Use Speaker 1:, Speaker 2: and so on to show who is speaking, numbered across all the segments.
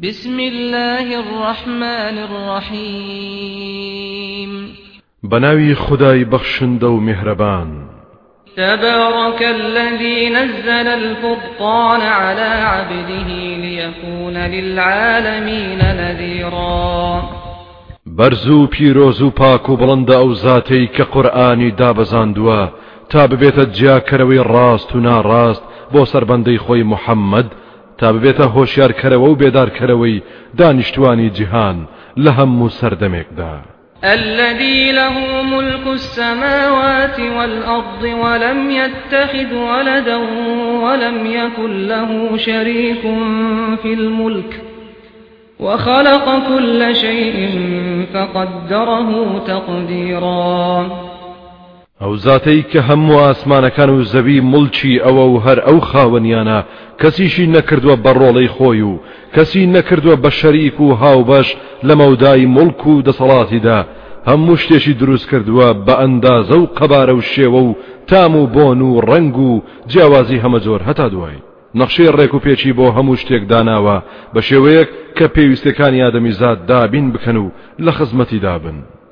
Speaker 1: بسم الله الرحمن الرحيم.
Speaker 2: بەناوی خودای بەخشندە و میهرەبان
Speaker 1: تبارك الذي نزل الفرقان على عبده ليكون للعالمين نذيرا.
Speaker 2: بەرز و پیرۆز پاک و بڵندە ئەو زاتەی کە قورئانی دابەزاندووە تا ببێتە جیاکەرەوەی ڕاست و ناڕاست بۆ سربەندەی خۆی محەممەد تا ببێتە هۆشیارکەرەوە و بێدارکەرەوەی دانیشتوانی جیهان لە هەموو سەردەمێکدا.
Speaker 1: الذي له ملك السماوات والأرض ولم يتخذ ولدا ولم يكن له شريك في الملك وخلق كل شيء فقدره تقديرا.
Speaker 2: ئەو زاتەی کە هەموو ئاسمانەکان و زەوی مڵچی ئەوە و هەر ئەو خاوەنیانە کەسیشی نەکردووە بە ڕۆڵەی خۆی و کەسی نەکردووە بە شەریک و هاوبەش لە مەودای مڵک و دەسەڵاتیدا. هەموو شتێکی دروست کردووە بە ئەندازە و قەبارە و شێوە و تام و بۆن و ڕنگ و جیاوازی هەمە زۆر. هەتا دوای. نەخشەی ڕێک و پێچی بۆ هەموو شتێک داناوە. بە شێوەیەک کە پێویستەکانی ئادەمی زاد دابین بکەن و لە خزمەتی دابن.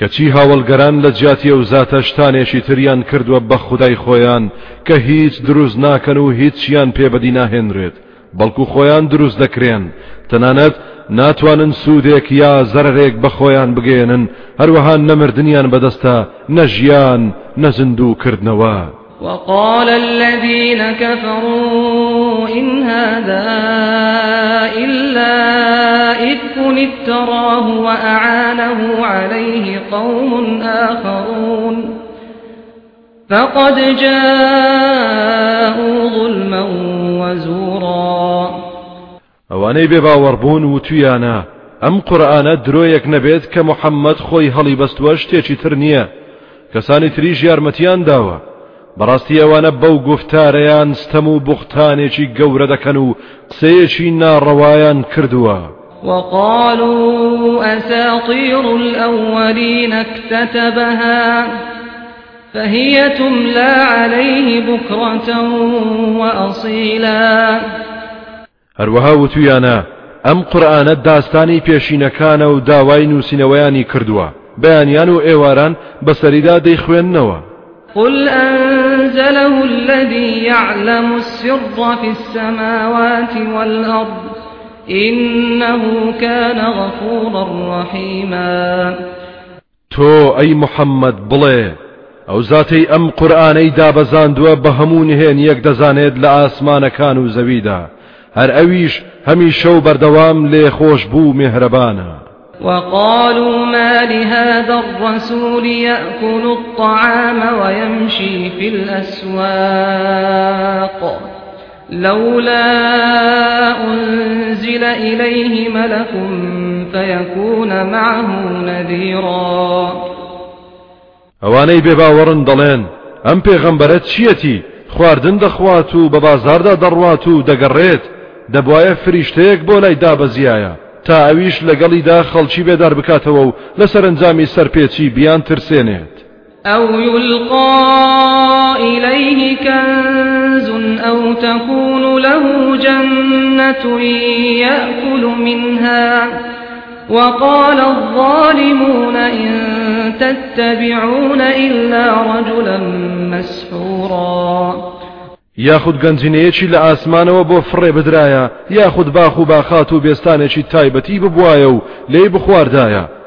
Speaker 2: کەچی هاوەڵگەران لە جیاتی ئەو زاتە شتانێکی تریان کردووە بە خودای خۆیان کە هیچ دروست ناکەن و هیچیان پێ بەدی ناهێنرێت بەڵکو خۆیان دروست دەکرێن. تەنانەت ناتوانن سوودێک یا زەرێک بە خۆیان بگێنن هەروەها نەمردنیان بەدەستە نەژیان نە زیندوو کردنەوە
Speaker 1: وقال الذين كفروا إن هذا إلا افتراه وأعانه عليه قوم آخرون. فقد جاءوا ظلما وزورا.
Speaker 2: ئەوانەی بێ باوەڕبوون و تویانە ئەم قورآانە درۆیەک نەبێت کە محەممەد خۆی هەڵی بەستوە شتێکی تر نییە. کەسانی تریژ یارمەتیان داوە. بەڕاستی ئەوانە بەو گفتارەیان ستەم و بوختانێکی گەورە دەکەن و قسەیەکی ناڕەوایان کردووە.
Speaker 1: وقالوا أساطير الأولين اكتتبها فهي تملى عليه بكرة وأصيلا.
Speaker 2: هەروەها وتویانە ئەم قورآانە داستانی پێشینەکانە و داوای نووسینەوەیانی کردووە. بەیانیان و ئێواران بەسەریدا دەیخوێندنەوە.
Speaker 1: قل أنزله الذي يعلم السر في السماوات والأرض إنه كان غفورا رحيما.
Speaker 2: تو أي محمد بڵێ ئەو زاتەی ئەم قورآانەی دابەزاندووە بە هەموو نهێن یەک دەزانێت لە ئاسمانەکان و زەویدا هەر ئەویش هەمی شەو بەردەوام لێ خۆش بوو مهرەبانە
Speaker 1: وقالوا ما لهذا الرسول يأكل الطعام ويمشي في الأسواق. لولا أنزل إليه ملك فيكون معه نذيرا.
Speaker 2: ئەوانەی بێباوەڕن دەڵێن ئەم پێغەمبەرە چیەتی؟ خواردن دەخوات و بە بازاردا دەڕوات و دەگەڕێت. دەبواە فریشتەیەک بۆ لای دابەزیایە. تا ئەویش لەگەڵیدا خەڵکی بێدار بکاتەوە و لە سەرنجامی سەرپێچی بیان ترسێنێت.
Speaker 1: أو يلقى إليه كنز أو تكون له جنة يأكل منها. وقال الظالمون إن تتبعون إلا رجلا مسحورا.
Speaker 2: یاخود گەنجینەیەکی لە ئاسمانەوە بۆ فڕێ بدرایە؟ یاخود باخ و باخات و بێستانێکی تایبەتی ببوایە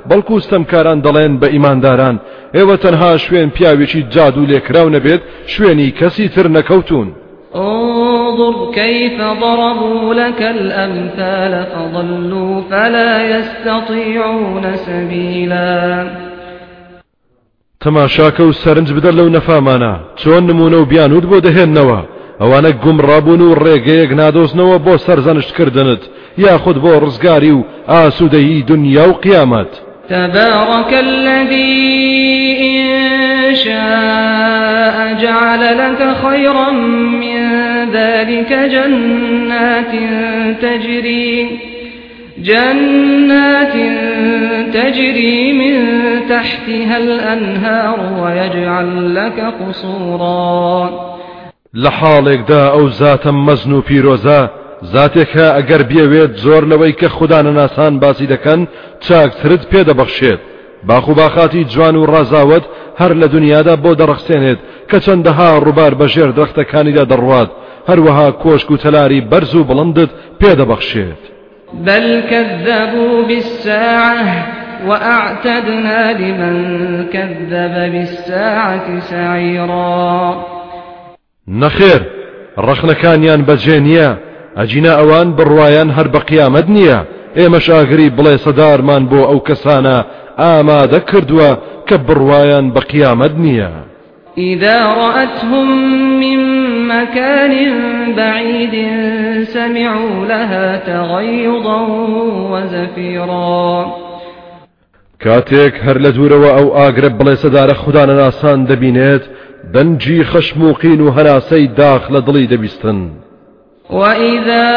Speaker 2: بەڵکو ستەمکاران دەڵێن بە ئیمانداران. ئێوە تەنها شوێن پیاوێکی جادو لێکراو نەبێت شوێنی کەسی تر نەکەوتون
Speaker 1: انظر كيف ضربوا لك الأمثال فضلوا فلا يستطيعون سبيلا.
Speaker 2: تەماشاکە و سەرنج بدە لەو نەفامانە. چۆن نمونە و بیانوت بۆ دەهێننەوە؟ ئەوانە گومڕابوون و ڕێگەیەک نادۆزنەوە بۆ سەرزانشتکردنت یاخود بۆ ڕزگاری و ئاسوودەیی دنیا و قیامەت.
Speaker 1: تبارك الذي إن شاء جعل لك خيرا من ذلك جنات تجري جنات تجري من تحتها الأنهار ويجعل لك قصورا.
Speaker 2: لحالك دا أو ذاتا مزنو پیرۆزە زاتێکە ئەگەر بێوێت زۆر لەوەی کە خوددانە ناسان باسی دەکەن چاکترت پێدەبەخشێت. باخ و باخاتی جوان و ڕازاوت هەر لە دنیادا بۆ دەڕخسێنێت کە چەندەها ڕووبار بەژێر درەختەکانیدا دەڕوات. هەروەها کۆشک و تەلاری بەرز و بڵندت پێدەبەخشێت.
Speaker 1: بل كذبوا بالساعة وأعتدنا لمن كذب بالساعة سعيرا.
Speaker 2: نخير ڕخنەکانیان بەجێ نییە. ئەجینا ئەوان بڕواان هەر بە قیامەت نییە. ئێمە شاگری بڵێ سەدارمان بۆ ئەو کەسانە ئامادە کردووە کە بڕواان بە قیامەت نییە.
Speaker 1: إذا رأتهم من مكان بعيد سمعوا لها تغيظا وزفيرا.
Speaker 2: كاتيك هر لدوروا او اغرب بڵێ سەدارە خوددانە ناسان دەبینێت دەنجی خەشموقین و هەناسەی داخ لە دڵی دەبیستن.
Speaker 1: وإذا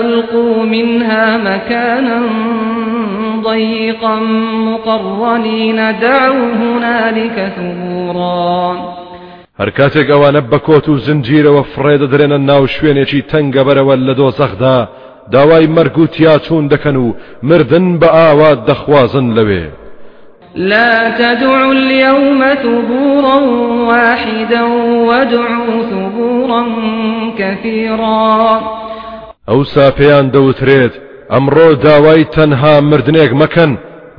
Speaker 1: ألقوا منها مكانا ضيقا مقرنين دعوا هنالك ثبورا.
Speaker 2: هەر کاتێک ئەوانە بەکۆت و زنجیرەوە فڕێدە درێنە ناو شوێنێکی تەنگە بەرەوە لە دۆزەخدا داوای مەرگ و تیاچوون دەکەن و مردن بە ئاوات دەخوازن لەوێ.
Speaker 1: لا تدعوا اليوم ثبورا واحدا وادعوا ثبورا كثيرا.
Speaker 2: ئەو ساپیان دەوترێت ئەمڕۆ داوای تەنها مردنێک مەکەن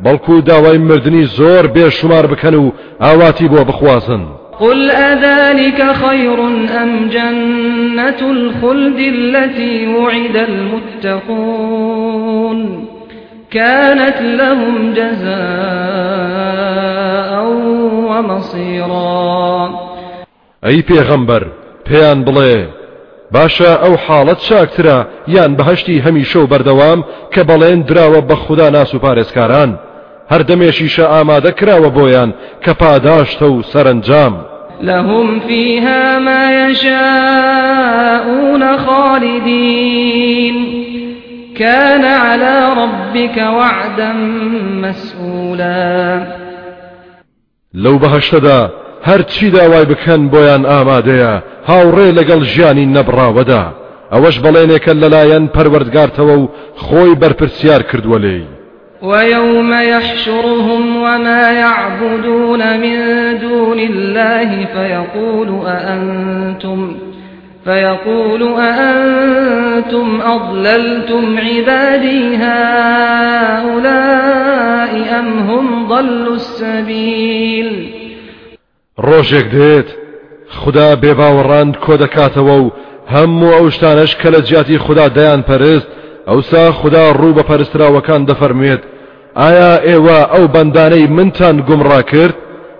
Speaker 2: بەڵکو داوای مردنی زۆر بێشمار بکەن و ئاواتی بۆ بخوازن
Speaker 1: قل أذلك خير أم جنة الخلد التي وعد المتقون؟ كانت لهم جزاء ومصيرا.
Speaker 2: أي پیغمبر پیان بڵێ باشە ئەو حاڵەت چاکترە یان بەهشتی هەمیشە و بەردەوام کە بەڵێن دراوە بە خوددا ناس و پارێزکاران. هەردەمێشیشە ئامادە کراوە بۆیان کە پاداشتە و سەرنجام.
Speaker 1: لهم فيها ما يشاءون خالدين. كان على ربك وعدا مسئولا
Speaker 2: لو بەهشتەدا هەرچی داوای بکەن بۆیان ئامادەیە؟ هاوڕێ لەگەڵ ژیانی نەبراوەدا ئەوەش بەڵێنێکە لەلایەن پەروەردگارتەوە و خۆی بەرپرسیار کردووە لێی.
Speaker 1: ويوم يحشرهم وما يعبدون من دون الله فيقول أأنتم فيقول أأنتم أضللتم عبادي هؤلاء أم هم ضلوا السبيل؟
Speaker 2: ڕۆژێک دێت. خدا بێباوەڕاند کۆ دەکاتەوە و هەموو ئەو شتانش کە لە جیاتی خدا دەیان پەرست ئەوسا خدا ڕوو بە پەرستراوەکان دەفەرمێت ئایا ئێوە ئەو بەندانەی منتان گومڕا کرد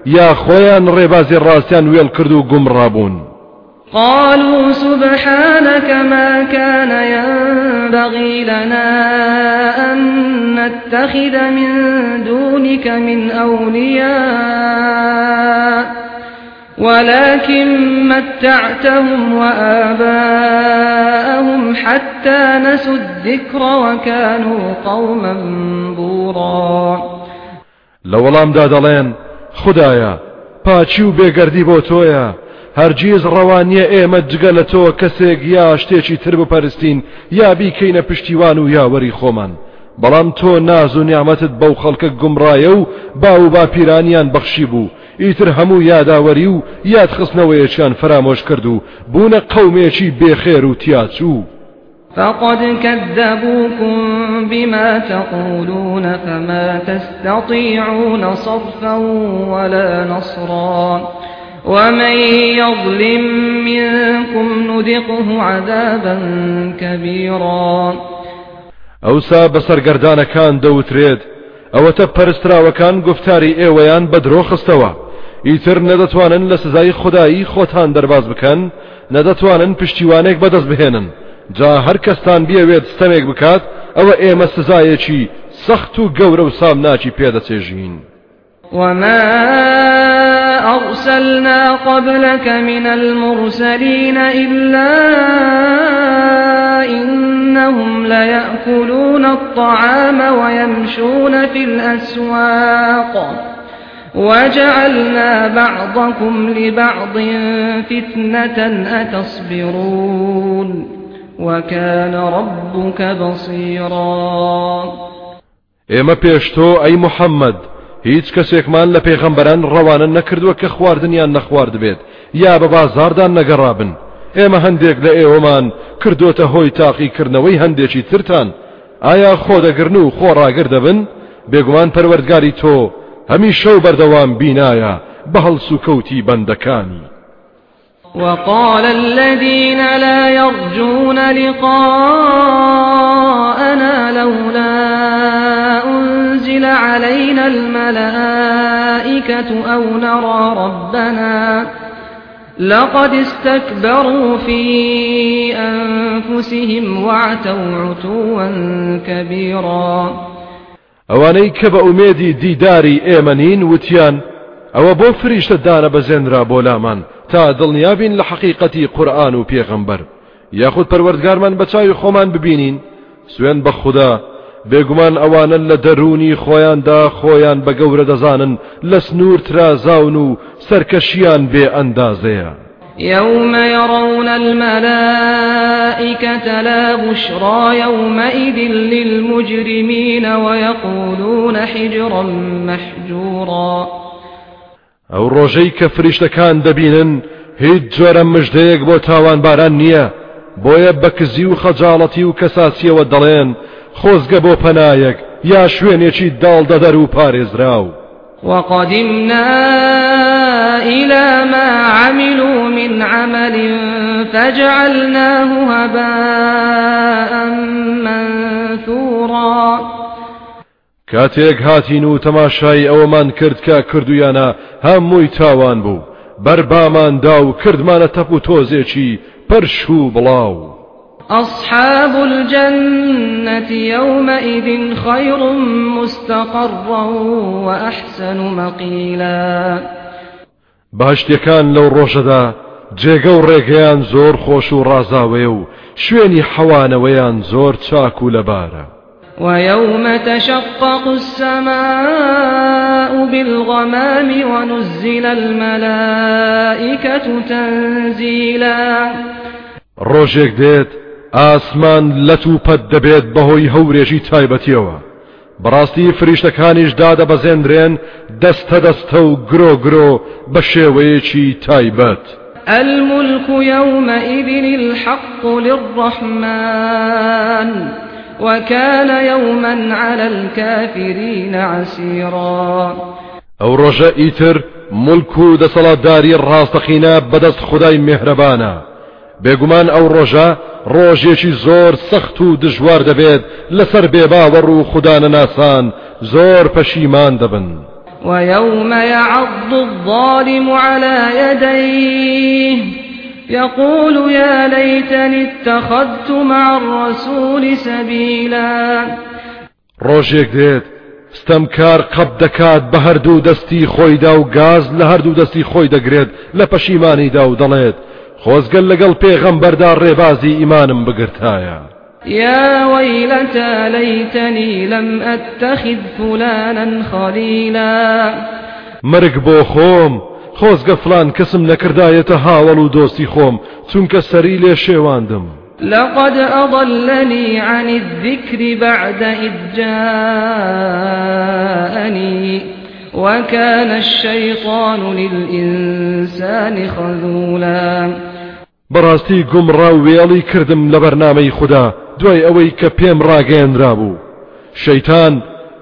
Speaker 2: یا خۆیان ڕێبازی ڕاستیان وێڵ کرد و گومڕابوون
Speaker 1: قالوا سبحانك ما كان ينبغي لنا أن نتخذ من دونك من أولياء ولكن متعتهم وآباءهم حتى نسوا الذكر وكانوا قوما بورا.
Speaker 2: لەوەڵام دا دەڵێن خدایە پاچی و بێگەردی بۆ تۆیە. هەرگیز ڕەوانیە ئێمە جگە لە تۆ کەسێک یا شتێکی تر بپەرستین یا بیکەینە پشتیوان و یاوەری خۆمان. بەڵام تۆ ناز و نیامەتت بەو خەڵکە گومڕایە و با و باپیرانیان بەخشی بوو. ئیتر هەموو یاداوەری و یاد خستنەوەیەکیان فرامۆش کرد و بوونە قەومێکی بێخێر و تیاچوو
Speaker 1: فقد كذبوكم بما تقولون فما تستطيعون صرفا ولا نصرا. ومن يظلم منكم نذقه عذابا كبيرا.
Speaker 2: ئەوسا بەسەرگەردانەکان دەوترێت ئەوەتە پەرستراوەکان گفتاری ئێوەیان بە درۆ خستەوە. ئیتر نەدەتوانن لە سزای خودایی خۆتان دەرباز بکەن نەدەتوانن پشتیوانێک بەدەست بهێنن. جا هەر کەستان بیاوێت ستەمێک بکات ئەوە ئێمە سزایەکی سەخت و گەورە و سامناکی پێدەچێژین.
Speaker 1: وما أرسلنا قبلك من المرسلين إلا إنهم ليأكلون الطعام ويمشون في الأسواق. وجعلنا بعضكم لبعض فتنة أتصبرون وكان ربك بصيرا.
Speaker 2: ئێمە پێشتۆ ئەی محەممەد هیچ کەسێکمان لە پێغەمبەران ڕەوانە نەکردووە کە خواردنیان نەخوارد بێت یا بە بازاردان نەگەڕابن ئێمە هەندێک لە ئێوەمان کردوتە هۆی تاقیکردنەوەی هەندێکی ترتان. ئایا خۆ دەگرن و خۆڕاگر دەبن بێگومان پەروەردگاری تۆ هەمی شەو بەردەوام بینایە بە و کەوتی بەندەکانی.
Speaker 1: وقال الذين لا يرجون لقاءنا لولا أنزل علينا الملائكة أو نرى ربنا لقد استكبروا في أنفسهم وعتوا عتوا كبيرا.
Speaker 2: ئەوانەی کە بە ئومێدی دیداری ئێمەنین وتیان ئەوە بۆ فریشتە دانە بەزێنرا بۆ لامان تا دڵنیابین لە حقیقەتی قورآن و پێغەمبەر. یاخود پەروەردگارمان بە چاوی خۆمان ببینین سوێن بە خوددا بێگومان ئەوانە لە دەرونی خۆیاندا خۆیان بە گەورە دەزانن لە سنوور ترازاون و سەرکەشیان بێ ئەندازەیە.
Speaker 1: يوم يرون الملائكة لا بشرى يومئذ للمجرمين ويقولون حجرا محجورا.
Speaker 2: ڕۆژەی کە فریشتەکان دەبینن هیچ جۆرە مژدەیەک بۆ تاوان باران نییە. بۆیە بەکزی و خەجاڵەتی و کەساسیەوە دەڵێن خۆزگە بۆ پەنایەک یا شوێنێکی داڵ دەدەر و پارێزراو.
Speaker 1: وقدمنا إلى ما عملوا من عمل فجعلناه هباء منثورا.
Speaker 2: کاتێک هاتین و تەماشای ئەوەمان کرد کە کردویانە هەمووی تاوان بوو. برباماندا و کردمانە تەپ و تۆزێکی پەرش و بڵاو.
Speaker 1: أصحاب الجنة يومئذ خير مستقرا وأحسن مقيلا.
Speaker 2: باشتەکان لەو ڕۆژەدا جێگە و ڕێگەیان زۆر خۆش و ڕازاوێ و شوێنی حەوانەوەیان زۆر چاک و لەبارە.
Speaker 1: ويوم تشقق السماء بالغمام ونزل الملائكة تنزيلا.
Speaker 2: ڕۆژێک دێت ئاسمان لەت و پەت دەبێت بەهۆی هەورێژی تایبەتیەوە. بەڕاستی فریشتەکانیش دادەبەزێنرێن دەستە دەستە و گرۆ بە شێوەیەکی تایبەت.
Speaker 1: الملك يومئذ الحق للرحمن وكان يوما على الكافرين عسيرا.
Speaker 2: ئەو ڕۆژە ئیتر ملک و دەسەڵاتداری ڕاستەقینە بەدەست خدای مهرەبانە. بێگومان ئەو ڕۆژە ڕۆژێکی زۆر سەخت و دژوار دەبێت لەسەر بێباوەڕ و خوددانە ناسان زۆر پەشیمان دەبن.
Speaker 1: ويوم يعض الظالم على يديه يقول يا ليتني اتخذت مع الرسول سبيلا.
Speaker 2: ڕۆژێک دێت ستەمکار قەب دەکات بە هەردوو دەستی خۆیدا و گاز لە هەردوو دەستی خۆی دەگرێت لە پەشیمانیدا و دەڵێت. خۆزگەل لەگەڵ پێغەمبەردا ڕێبازی ئیمانم بگرتایە.
Speaker 1: يا ويلتى ليتني لم أتخذ فلانا خليلا.
Speaker 2: مرگ بۆ خۆم خۆزگە فلان کەسم نەکردایەتە هاوڵ و دۆستی خۆم چونکە سەری لێ شێواندم.
Speaker 1: لقد أضلني عن الذكر بعد إذ جاءني وكان الشيطان للإنسان خذولا.
Speaker 2: بەڕاستی گومڕا وێڵی کردم لە بەرنامەی خوددا دوای ئەوەی کە پێم ڕاگەیەنرا بوو شەیتان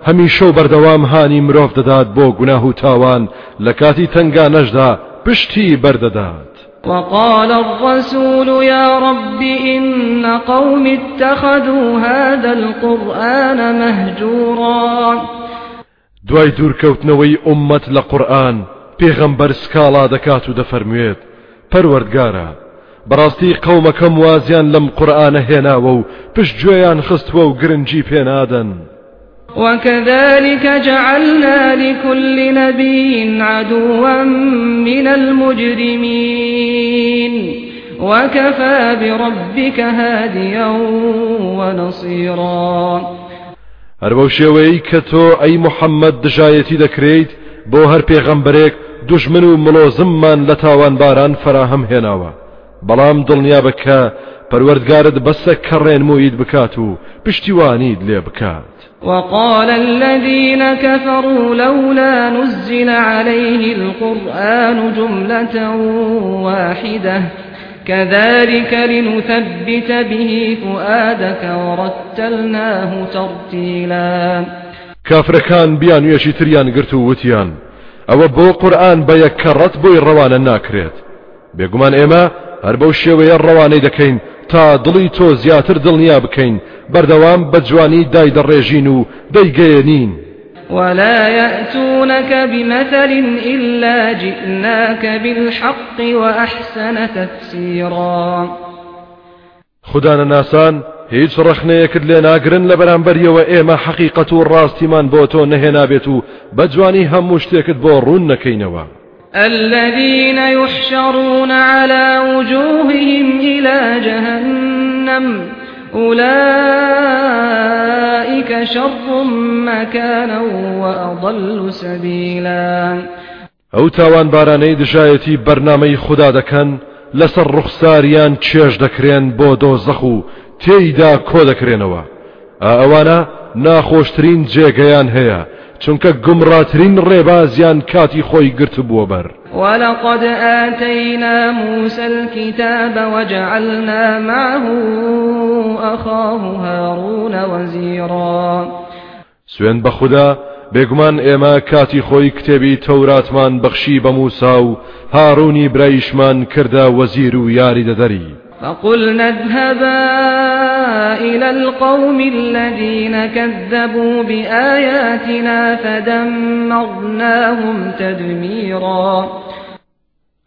Speaker 2: هەمیشە و بەردەوام هانی مرۆڤ دەدات بۆ گوناه و تاوان لە کاتی تنگانەشدا پشتی بەردەدات.
Speaker 1: وقال الرسول يا رب إن قوم اتخذوا هذا القرآن مهجورا.
Speaker 2: دوای دوورکەوتنەوەی ئومەت لە قورآن پێغەمبەر سکاڵا دەکات و دەفەرموێت پەروەردگارە بەڕاستی قەومەکەم وازیان لەم قورآانە هێناوە و پشت گوێیان خستووە و گرنگی پێنادەن
Speaker 1: وكذلك جعلنا لكل نبي عدوا من المجرمين. وكفى بربك هاديا ونصيرا.
Speaker 2: هەربەو شێوەی کە تۆ ئەی محەممەد دژایەتی دەکرێت بۆ هەر پێغەمبرێک دوژمن و ملۆزممان لە تاوان باران فراهەم هێناوە بەڵام دڵنیا بکە پەروەردگارت بەسە کەڕێن موید بکات و پشتیوانیت لێ بکات.
Speaker 1: وقال الذين كفروا لولا نزل عليه القرآن جملة واحدة. كذلك لنثبت به فؤادك ورتلناه ترتيلا.
Speaker 2: كافر كان بيان يشي تريان قرتو وتيان أو بو قرآن بە كرت بو الروان الناكريت بيقمان ايما هەر بەو شێوەیە ڕەوانەی دەکەین تا دڵی تۆ زیاتر دڵنیا بکەین. بەردەوام بە جوانی دایدەڕێژین و دەیگەیەنین
Speaker 1: ولا يأتونك بمثل إلا جئناك بالحق وأحسن تفسيرا.
Speaker 2: خدانا ناسان هیچ ڕخنەیەکت لێ ناگرن لە بەرامبەریەوە ئێمە حەقیقەت و ڕاستیمان بۆ تۆ نەهێنابێت و بە جوانی هەموو شتێکت بۆ ڕوون نەکەینەوە.
Speaker 1: الذين يحشرون على وجوههم إلى جهنم أولئك شر مكانا وأضل سبيلا.
Speaker 2: ئەو تاوان بارانەی دژایەتی بەرنمەی خوددا دەکەن لەسەر ڕوخساریان چێژ دەکرێن بۆ دۆزەخ و تێیدا کۆ دەکرێنەوە. ئەوانە ناخۆشترین چونکە گمڕاترین ڕێبازیان کاتی خۆی گرت بووە بەر.
Speaker 1: ولقد آتينا موسى الكتاب وجعلنا معه أخاه هارون وزيرا.
Speaker 2: سوێن بە خوددا بێگومان ئێمە کاتی خۆی کتێبی تەوراتمان بەخشی بە موسا و هاڕوونی برایشمان کردە وەزیر و یاری دەدەری.
Speaker 1: فقلنا اذهبا إلى القوم الذين كذبوا بآياتنا فدمرناهم تدميرا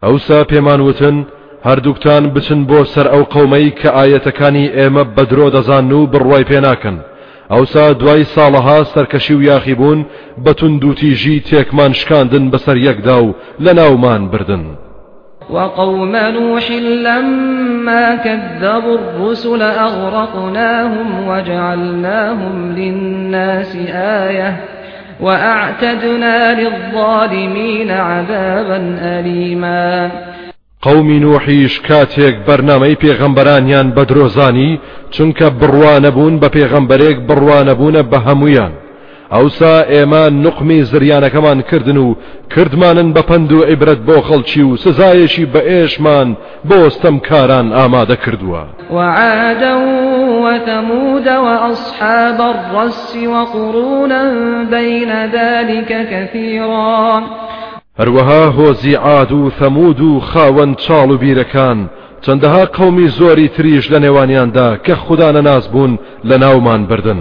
Speaker 2: ئەوسا پێمان وتن هەردووکتان بچن بۆ سەر ئەو قەومەی کە ئاەتەکانی ئێمە بەدرۆ دەزان و بڕوای پێناکەن ئەوسا دوای ساڵەها سەرکەشی و یاخی بوون بەتون دووتیژی تێکمان شکاندن بەسەر یەکدا و لە ناومان بردن.
Speaker 1: وقوم نوح لما كذبوا الرسل أغرقناهم وجعلناهم للناس آية وأعتدنا للظالمين عذابا أليما.
Speaker 2: قومی نوحیش کاتێک بەرنمەی پێغەمبەرانیان بە درۆزانی چونکە بڕوانەبوون بە پێغەمبەرێک هەمویان ئەوسا ئێمە نقمی زریانەکەمان کردن و کردمانن بە پند و عیبرەت بۆ خەڵکی و سزایەکی بە ئێشمان بۆستەم کاران ئامادە کردووە.
Speaker 1: وعادا وثمود وأصحاب الرس وقرونا بين ذلك كثيرا.
Speaker 2: هەروەها هۆزی عاد و ثەمود و خاوەن چاڵ و بیرەکان چەندەها قەومی زۆری تریش لە نێوانیاندا کە خوددانە ناز بوون لە ناومان بردن.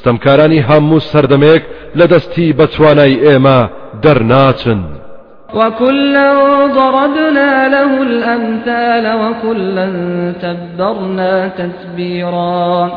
Speaker 2: ستەمکارانی هەموو سەردەمێک لە دەستی بەتوانای ئێمە دەرناچن
Speaker 1: وكلا ضربنا له الأمثال وكلا تبرنا تتبيرا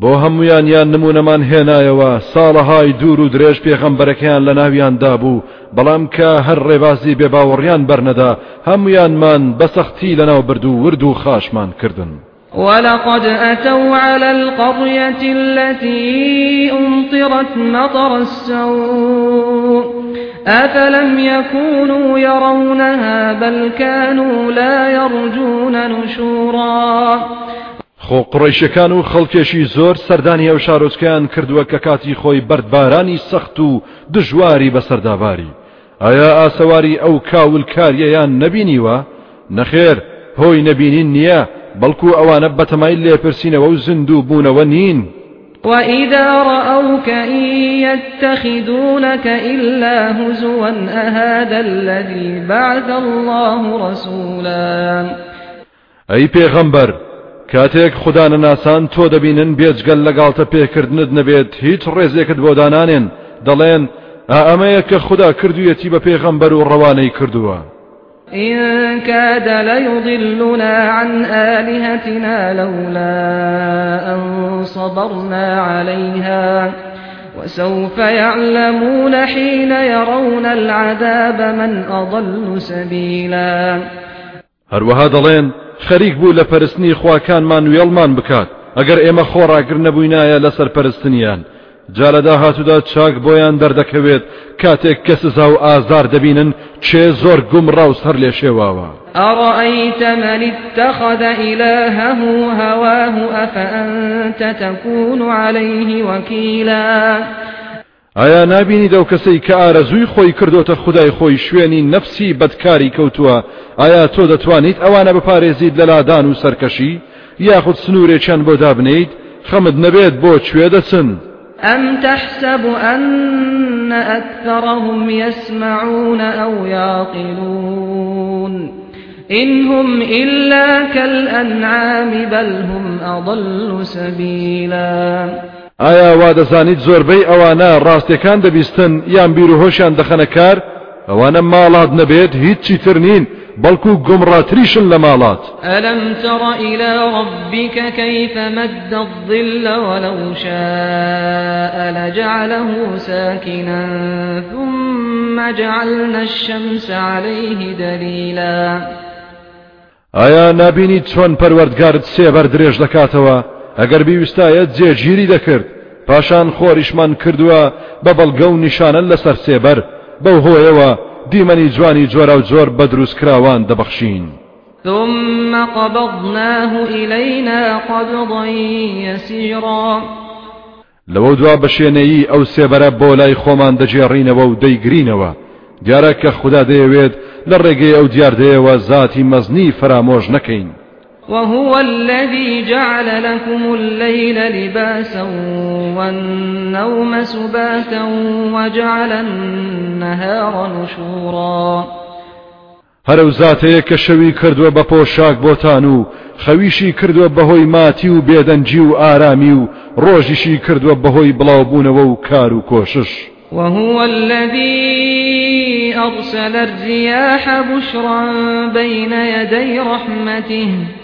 Speaker 2: بۆ هەمویان یان نمونەمان هێنایەوە ساڵەهای دوور و درێژ پێغەمبەرەکەیان لە ناویاندا بوو بەڵام کە هەر ڕێبازی بێباوەڕیان بەرنەدا هەمویانمان بەسەختی لەناو برد و ورد و خاشمان کردن.
Speaker 1: ولقد أتوا على القرية التي أمطرت مطر السوء أفلم يكونوا يرونها بل كانوا لا يرجون نشورا
Speaker 2: خۆ قڕیشەکان و خەڵکێشی زۆر سەردانی ئەو شارۆچکیان کردووە کە کاتی خۆی بەردبارانی سەخت و دژواری بەسەرداواری ئایا ئاسەواری ئەو کاول کاریەیان نەبینیوە؟ نەخێر هۆی نەبینین نییە. بەڵکو ئەوانە بەتەمای لێپرسینەوە و زیندوو بوونەوە نین.
Speaker 1: وإذا رأوك إن يتخذونك إلا هزوا أهذا الذي بعث الله رسولا.
Speaker 2: أي پیغمبر کاتێک خوددانە ناسان تۆ دەبینن بێجگەل لەگاڵتە پێکردنت نەبێت هیچ ڕێزێکت بۆ دانانێن. دەڵێن ئەمەیە کە خوددا کردویەتی بە پێغەمبەر و ڕەوانەی کردووە.
Speaker 1: إن كاد ليضلنا عن آلهتنا لولا أن صبرنا عليها. وسوف يعلمون حين يرون العذاب من أضل سبيلا.
Speaker 2: هەروەها دەڵێن خەریک بوو لە پەرستنی خواکانمان وێڵمان بکات ئەگەر ئێمە خۆڕاگر نەبووینایە لەسەر پەرستنیان. جا لە داهاتوودا چاک بۆیان دەردەکەوێت. کاتێک کە سزا و ئازار دەبینن چێ زۆر گوم ڕاوس هەر لێ شێواوە.
Speaker 1: أرأيت من اتخذ إلهه هواه أفأنت تكون عليه وكيلا؟
Speaker 2: ئایا نبینی دەو کەسەی کە ئارەزووی خۆی کردوتە خدای خۆی شوێنی نەفسی بەدکاری کەوتووە ئایا تۆ دەتوانیت ئەوانە بپارێزیت لە لادان و سەرکەشی؟ یاخود سنوورێکیان بۆ دابنیت خەمت نەبێت بۆ کوێ دەچن؟
Speaker 1: أم تحسب أن أكثرهم يسمعون أو يعقلون إن هم إلا كالأنعام بل هم أضل سبيلا
Speaker 2: ئایا وا دەزانیت زۆربەی ئەوانە ڕاستیەکان دەبیستن یان بیر و هۆشیان دەخەنە ئەوانە ماڵات نەبێت هیچی تر نین بەڵکو گمڕاتریشن لە ماڵات.
Speaker 1: ئەلم تڕ إلى ربك كيف مد الظل ولو شاء لجعله ساكنا ثم جعلنا الشمس عليه دليلا.
Speaker 2: ئایا نبینی چۆن پەروەردگارت سێبەر درێژ دەکاتەوە؟ ئەگەر بیویستایە جێگیری دەکرد پاشان خۆریشمان کردووە بە بەڵگە و نیشانە لەسەر سێبەر. بەو هۆیەوە دیمەنی جوانی جۆرە و جۆر بە دروستکراوان دەبەخشین.
Speaker 1: ثم قبضناه إلينا قبضا يسيرا.
Speaker 2: لەوە دوا بەشێنەیی ئەو سێبەرە بۆ لای خۆمان دەجێڕینەوە و دەیگرینەوە. دیارە کە خوددا دەیەوێت لە ڕێگەی ئەو دیاردەیەوە ذاتی مەزنی فرامۆژ نەکەین.
Speaker 1: وهو الذي جعل لكم الليل لباسا والنوم سباتا وجعل النهار نشورا.
Speaker 2: هەرە زاتەیە کە شەوی کردووە بە پۆشاک بۆتان و خەویشی کردووە بەهۆی ماتی و بێدەنجی و ئارامی و ڕۆژیشی کردووە بەهۆی بڵاوبوونەوە و کار و کۆشش
Speaker 1: وهو الذي أرسل الرياح بشرا بين يدي رحمته.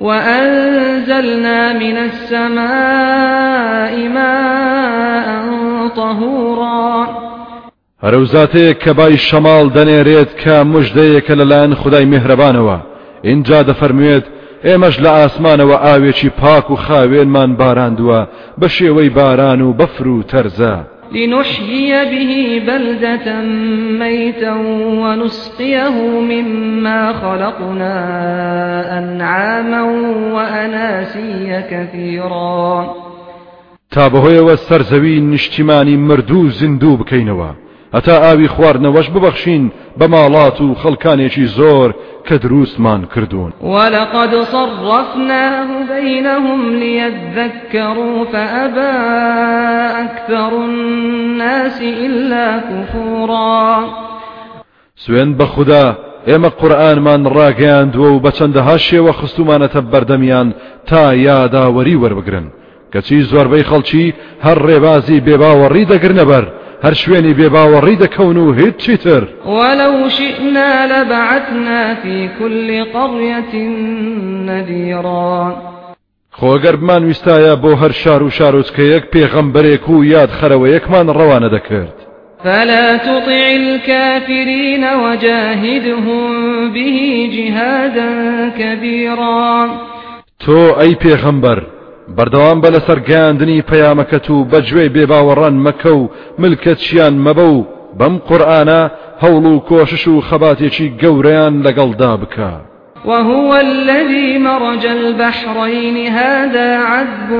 Speaker 1: وأنزلنا من السماء ماء طهورا.
Speaker 2: هەر ئەو زاتەیە کە بای شەماڵ دەنێرێت کە مژدەیەکە لەلایەن خدای میهرەبانەوە ئینجا دەفەرموێت ئێمەش لە ئاسمانەوە ئاوێکی پاک و خاوێنمان باراندووە بە شێوەی باران و بەفر و تەرزە.
Speaker 1: لنحيي به بلدة ميتا ونسقيه مما خلقنا أنعاما وأناسيا كثيرا.
Speaker 2: تا بەهۆیەوە سەرزەوی نیشتیمانی مردوو زیندوو بکەینەوە هەتا ئاوی خواردنەوەش ببەخشین بە ماڵات و کە دروستمان کردوون.
Speaker 1: ولقد صرفناه بينهم ليذكروا فأبى أكثر الناس إلا كفورا.
Speaker 2: سوێن بە خوددا ئێمە قورآنمان ڕاگەیاندووە و بە چەندەها شێوە خستومانەتە بەردەمیان تا یاداوەری وەربگرن کەچی زۆربەی خەڵکی هەر ڕێبازی بێباوەڕی دەگرنە بەر هەر شوێنی بێباوەڕی دەکەون و هیچ چیتر
Speaker 1: ولو شئنا لبعثنا في كل قرية نذيرا.
Speaker 2: خۆگەر بمان ویستایە بۆ هەر شار و شارۆچکەیەک پێغەمبەرێک و یاد خەرەوەیەکمان ڕەوانە دەکرد.
Speaker 1: فلا تطع الكافرين وجاهدهم به جهادا كبيرا.
Speaker 2: تۆ ئەی پێغەمبەر بەردەوام بە لە سەرگەاندنی پەیامەکەت و بەگوێ بێباوەڕان مەکە و ملکەتچیان مەبە و بەم قورآانە هەوڵ و کۆشش و خەباتێکی گەورەیان لەگەڵدا بکە.
Speaker 1: وهو الذي مرج البحرين هذا عذب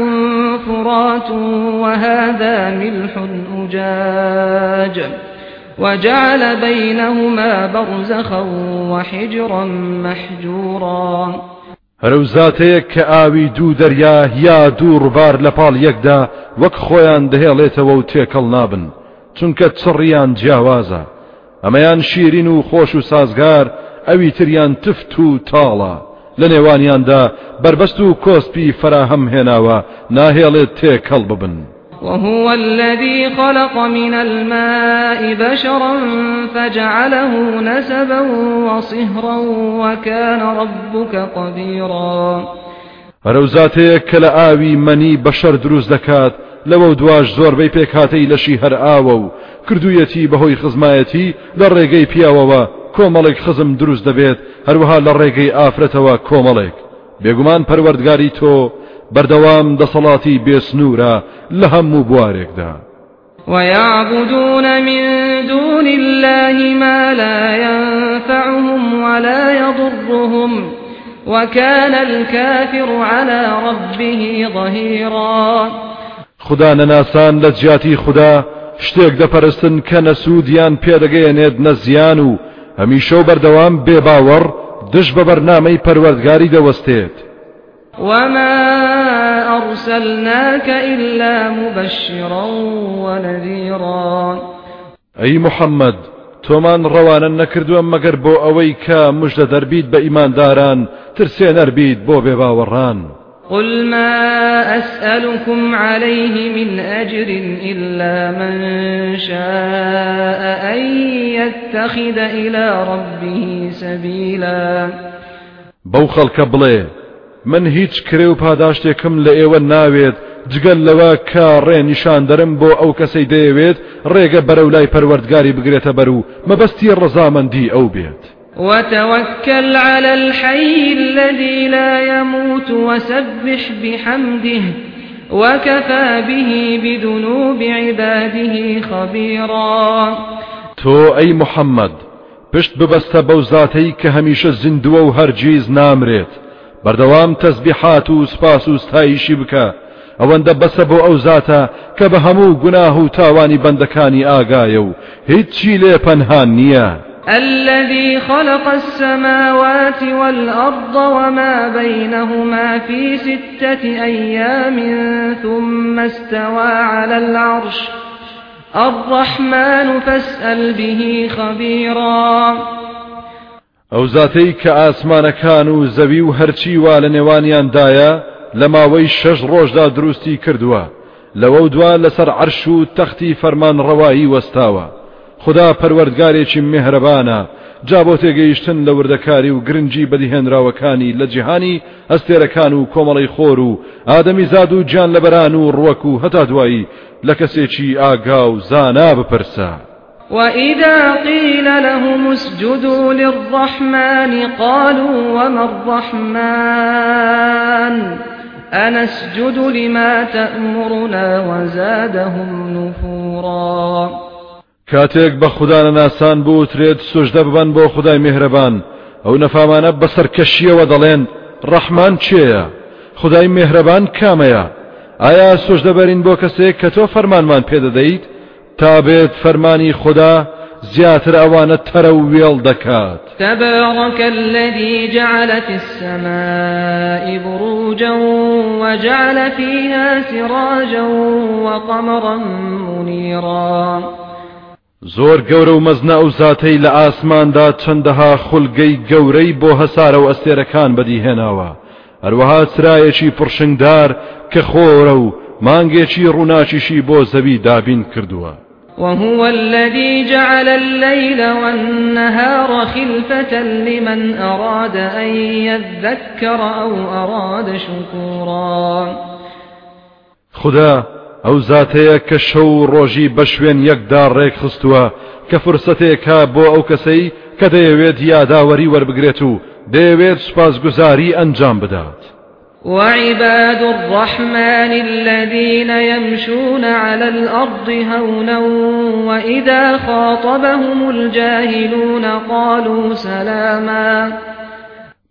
Speaker 1: فرات وهذا ملح أجاج وجعل بينهما برزخا وحجرا محجورا
Speaker 2: هەرەوزاتەیە کە ئاوی دوو دەریا یا دوو ڕووبار لە پاڵ یەکدا وەک خۆیان دەهێڵێتەوە و تێکەڵ نابن چونکە چڕیان جیاوازە ئەمەیان شیرین و خۆش و سازگار ئەوی تریان تفت و تاڵە لە نێوانیاندا بربەست و کۆسپی فراهەم هێناوە ناهێڵێت تێکەڵ ببن.
Speaker 1: وهو الذي خلق من الماء بشرا فجعله نسبا وصهرا وكان ربك قديرا.
Speaker 2: هەرەوزاتەیە کە لە ئاوی مەنی بەشەر دروست دەکات لەوە دواش زۆربەی پێکهاتەی لەشی هەر ئاوە و کردوویەتی بەهۆی خزمایەتی لە ڕێگەی پیاوەوە کۆمەڵێک خزم دروست دەبێت هەروەها لە ڕێگەی ئافرەتەوە کۆمەڵێک. بێگومان پەروەردگاری تۆ بەردەوام دەسەڵاتی بێسنوورە لە هەموو بوارێکدا.
Speaker 1: ويعبدون من دون الله ما لا ينفعهم ولا يضرهم وكان الكافر على ربه ظهيرا.
Speaker 2: خدا نەناسان لە جیاتی خدا شتێک دەپەرستن کە نەسوودیان پێدەگەیەنێت نەزیان و هەمیشە و بەردەوام بێباوەڕ دش بە بەرنامەی پەروەردگاری دەوەستێت.
Speaker 1: وما أرسلناك إلا مبشرا ونذيرا.
Speaker 2: أي محمد تۆمان ڕەوانە نەکردووە مەگەر بۆ ئەوەی کە مژدە دەربیت بە ئیمانداران ترسێ نەربیت بۆ بێباوەڕان
Speaker 1: قل ما أسألكم عليه من أجر إلا من شاء أن يتخذ إلى ربه سبيلا.
Speaker 2: بەو خەڵکە بڵێ من هیچ کرێ و پاداشتێکم لە ئێوە ناوێت. جگەل لەوە کە ڕێ نیشان دەرم بۆ ئەو کەسەی دەیەوێت ڕێگە بەرەو لای پەروەردگاری بگرێتە بەر و مەبەستی ڕەزامەندی ئەو بێت.
Speaker 1: وتوكل على الحي الذي لا يموت وسبح بحمده وكفى به بذنوب عباده خبيرا
Speaker 2: تو أي محمد پشت ببەستە بەو زاتەی کە هەمیشە زیندووە و هەرگیز نامرێت. بەردەوام تەسبیحات و سپاس و ستایشی بکە. ئەوەندە بەسە بۆ ئەو زاتە کە بە هەموو گوناه و تاوانی بەندەکانی ئاگایە و هیچی لێ پەنهان نییە.
Speaker 1: الذي خلق السماوات والأرض وما بينهما في ستة أيام ثم استوى على العرش. الرحمن فاسأل به خبيرا.
Speaker 2: ئەو زاتەی کە ئاسمانەکان و زەوی و هەرچی وا لە نێوانیاندایە لە ماوەی شەش ڕۆژدا دروستی کردووە. لەوە دوا لەسەر عرش و تەختی فەرمان ڕەوایی وەستاوە. خدا پەروەردگارێکی میهرەبانە جا بۆ تێگەیشتن لە وردەکاری و گرنگی بەدیهێنراوەکانی لە جیهانی هەستێرەکان و کۆمەڵی خۆر و ئادەمی زاد و گیان لەبەران و ڕوەک و هەتا دوایی لە کەسێکی ئاگا و زانا بپرسە.
Speaker 1: وإذا قيل لهم اسجدوا للرحمن قالوا وما الرحمن أنسجد لما تأمرنا وزادهم نفورا.
Speaker 2: بە خوددانە ناسان بوترێت سوژدە ببەن بۆ خدای میهرەبان ئەو نەفامانە بەسەر کەشیەوە دەڵێن ڕەحمان چێە خدای میهرەبان کامەیە؟ ئایا سوش دەبەرین بۆ کەسێک کە تۆ فەرمانمان پێدەدەیت؟ تا بێت فەرمانی خدا زیاتر ئەوانە تەرە و وێڵ دەکات.
Speaker 1: تبارك الذي جعل في السماء بروجا وجعل فيها سراجا وقمرا منيرا.
Speaker 2: زۆر گەورە و مەزنا و زاتەی لە ئاسماندا چەندەها خولگەی گەورەی بۆ هەسارە و ئەستێرەکان بەدیهێناوە. هەروەها سرایەکی پڕشنگدار کە خۆرە و مانگێکی ڕووناچیشی بۆ زەوی دابین کردووە.
Speaker 1: وهو الذي جعل الليل والنهار خلفة لمن أراد أن يذكر أو أراد شكورا.
Speaker 2: خدا ئەو زاتەیە کە شەو ڕۆژی بە شوێن یەکدا ڕێک خستووە کە فرسەتێکە بۆ ئەو کەسەی کە دەیەوێت یاداوەری وەربگرێت بدات.
Speaker 1: وعباد الرحمن الذين يمشون على الأرض هونا وإذا خاطبهم الجاهلون قالوا سلاما.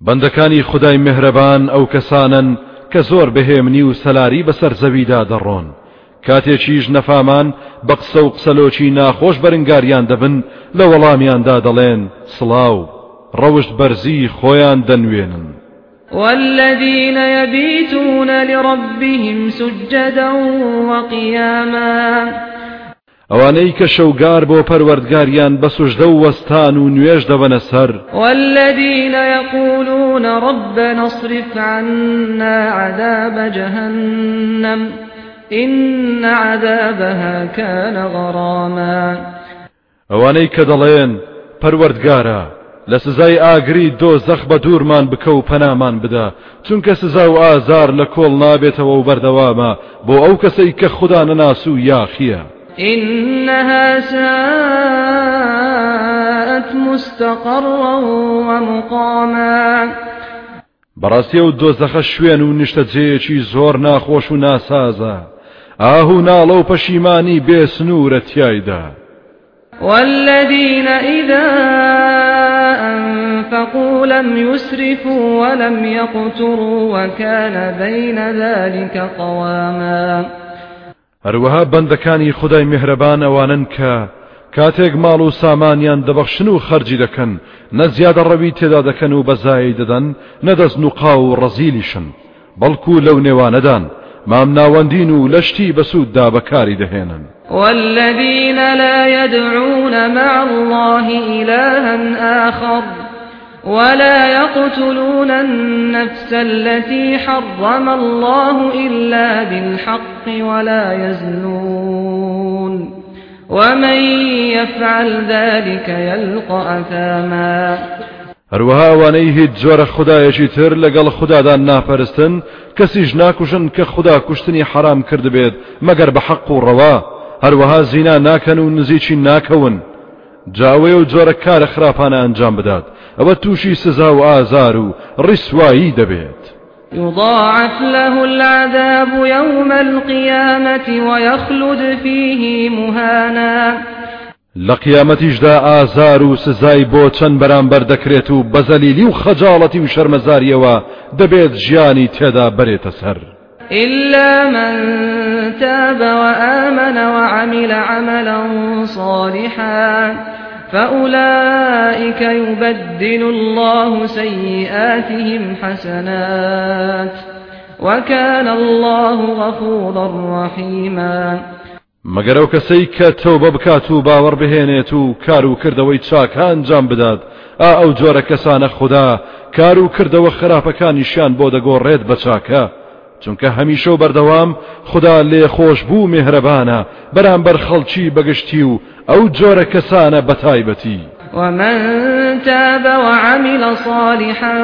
Speaker 2: بندكاني خداي مهربان أو كسانا كزور بهمني وسلاري بسر زويدا درون. کاتێکیش نەفامان بە قسە و قسەلۆکی ناخۆش بەرنگاریان دەبن دەڵێن سڵاو ڕەوشت بەرزی خۆیان دەنوێنن
Speaker 1: والذين يبيتون لربهم سجدا وقياما.
Speaker 2: ئەوانەی کە شەوگار بۆ پەروەردگاریان بە سوژدە و وەستان و نوێژ دەبەنە سەر.
Speaker 1: والذين يقولون ربنا اصرف عنا عذاب جهنم إن عذابها كان غراما.
Speaker 2: ئەوانەی کە دەڵێن پەروەردگارە لە سزای ئاگری دۆزەخ بە دوورمان بکە و پەنامان بدە چونکە سزا و ئازار لە کۆڵ نابێتەوە و بەردەوامە بۆ ئەو کەسەی کە خوددا نەناس و یاخیە.
Speaker 1: إنها ساءت مستقرا ومقاما.
Speaker 2: بەڕاستی و دۆزەخە شوێن و نیشتە جەیەکی زۆر ناخۆش و ناسازە. ئاهو ناڵە و پەشیمانی بێسنوورە تایدا
Speaker 1: والذين إذا أنفقوا لم يسرفوا ولم يقتروا وكان بين ذلك قواما.
Speaker 2: هەروەها بەندەکانی خدای میهرەبان ئەوانن کە کاتێک ماڵ و سامانیان دەبەخشن و خەرجی دەکەن نەزیادە ڕەوی تێدا دەکەن و بەزایی دەدەن نەدەست و قاو و ڕەزیلیشن بەڵکو لەو نێوانەدان مام ناوەندین و لەشتی بەسووددا بەکاری دەهێنن.
Speaker 1: والذين لا يدعون مع الله إلها آخر ولا يقتلون النفس التي حرم الله إلا بالحق ولا يزنون. ومن يفعل ذلك يلقى أثاما.
Speaker 2: هەروەها ئەوانەی هیچ جۆرە خدایەکی تر لەگەڵ خوددادان ناپەرستن کەسیش ناکوشن کە خوددا کوشتنی حرام کرد بێت مەگەر بە حەق و ڕەوا هەروەها زینا ناکەن و نزیکی ناکەون جاوێ و جۆرە کارە خراپانە ئەنجام بدات ئەوە تووشی سزا و ئازار و ڕیسوایی دەبێت.
Speaker 1: يضاعف له العذاب يوم القيامة ويخلد فيه مهانا.
Speaker 2: لە قیامەتیشدا ئازار و سزای بۆ چەند بەرامبەر دەکرێت و بەزەلیلی و خەجاڵەتی و شەرمەزاریەوە دەبێت ژیانی تێدا بەرێتە سەر.
Speaker 1: إلا من تاب وآمن وعمل عملا صالحا. فأولئك يبدل الله سيئاتهم حسنات وكان الله غفورا رحيما
Speaker 2: مەگەر ئەو کەسەی کە تەوبە بکات و باوەڕ بهێنێت و کار و کردەوەی چاک ئەنجام بدات ئا ئەو جۆرە کەسانە خوددا کار و کردەوە خراپەکانیشیان بۆ دەگۆڕێت بە چاکە. چونکە هەمیشە و بەردەوام خدا لێ خۆش بوو مهرەبانە بەرامبەر خەڵکی بەگشتی و ئەو جۆرە کەسانە بەتایبەتی.
Speaker 1: ومن تاب وعمل صالحا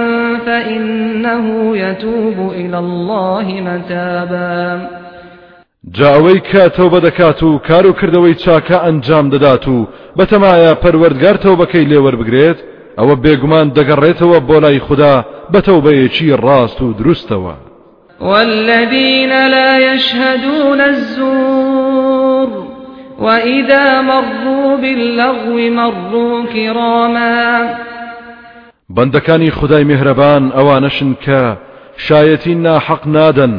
Speaker 1: فإنه يتوب إلى الله متابا.
Speaker 2: جاوەی کە تەوبە دەکات و کار و کردەوەی چاکە ئەنجام دەدات و بەتەمایە پەروەردگار تەوبەکەی لێوەربگرێت ئەوە بێگومان دەگەڕێتەوە بۆ لای خوددا بەتەوبەیەکی ڕاست و دروستەوە.
Speaker 1: والذين لا يشهدون الزور وإذا مروا باللغو مروا كراما.
Speaker 2: بەندەکانی خدای میهرەبان ئەوانەشن کە شایەتی ناحەق نادەن.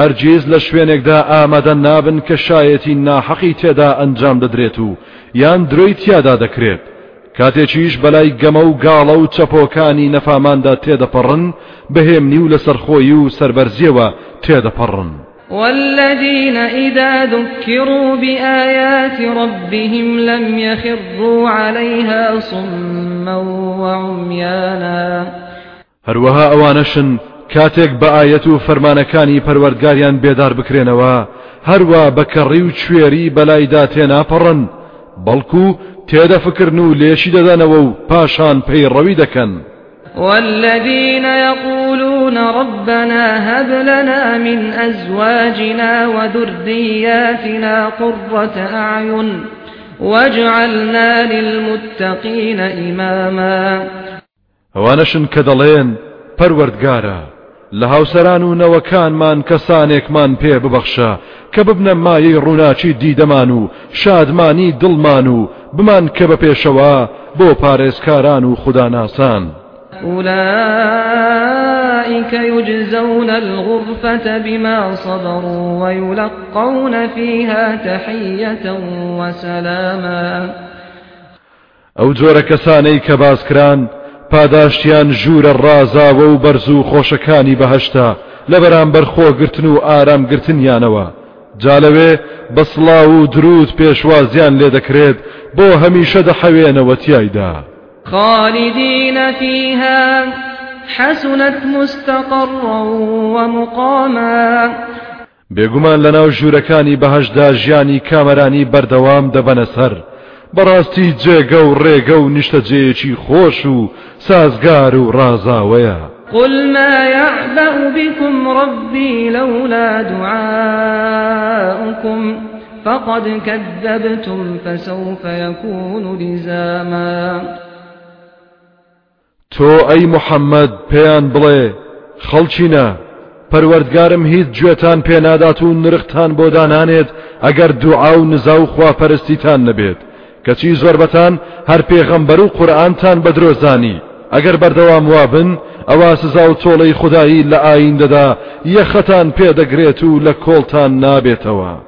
Speaker 2: هەرگیز لە شوێنێکدا ئامادە نابن کە شایەتی ناحەقی تێدا ئەنجام دەدرێت و یان درۆی تیادا کاتێکیش بەلای گەمە و گاڵە و چەپۆکانی نەفاماندا تێدەپەڕن بەهێمنی و لەسەرخۆی و سربەرزیەوە تێدەپەڕن.
Speaker 1: والذين إذا ذكروا بآيات ربهم لم يخروا عليها صما وعميانا.
Speaker 2: هەروەها ئەوانەشن کاتێک بە ئاەت و فەرمانەکانی پەروەردگاریان بێدار بکرێنەوە هەروە بەکەڕی و کوێری بەلایدا تێناپەڕن. بەڵکو تێدەفکردن و لێشی دەدەنەوە و پاشان پەیڕەوی دەکەن.
Speaker 1: والذين يقولون ربنا هب لنا من أزواجنا وذرياتنا قرة أعين واجعلنا للمتقين إماما.
Speaker 2: ئەوانەشن کە دەڵێن پەروەردگارە. لە هاوسەران و نەوەکانمان کەسانێکمان پێ ببەخشە کە ببنە مایەی ڕووناچی دیدەمان و شادمانی دڵمان و بمان کە بە پێشەوە بۆ پارێزکاران و خوداناسان.
Speaker 1: أولئك يجزون الغرفة بما صبروا ويلقون فيها تحية وسلاما.
Speaker 2: ئەو جۆرە کەسانەی کە باسکران پاداشتیان ژوورە ڕازاوە و بەرز و خۆشەکانی بەهشتا. لە بەرامبەر خۆگرتن و ئارامگرتنیانەوە جالەوێ بەسڵا و درود پێشوازیان لێ دەکرێت بۆ هەمیشە دەحەوێنەوە تایدا
Speaker 1: خالدين فيها حسنت مستقرا ومقاما
Speaker 2: بێگومان لەناو ژوورەکانی بەهشدا ژیانی کامەرانی بەردەوام دەبەنە سەر. بەڕاستی جێگە و ڕێگە و نیشتەجێیەکی خۆش و سازگار و ڕازاوەیە.
Speaker 1: قل ما يعبأ بكم ربي لولا دعاؤكم فقد كذبتم فسوف يكون لزاما.
Speaker 2: تۆ ئەی محەممەد پێیان بڵێ خەڵچینە پەروەردگارم هیچ گوێتان پێنادات و نرختان بۆ دانانێت ئەگەر دوعا و نزا و خواپەرستیتان نەبێت. کەچی زۆربەتان هەر پێغەمبەر و قورآانتان بە درۆزانی ئەگەر بەردەوام وابن ئەوا سزا و تۆڵەی خودایی لە ئایندەدا یەخەتان پێدەگرێت و لە کۆڵتان نابێتەوە.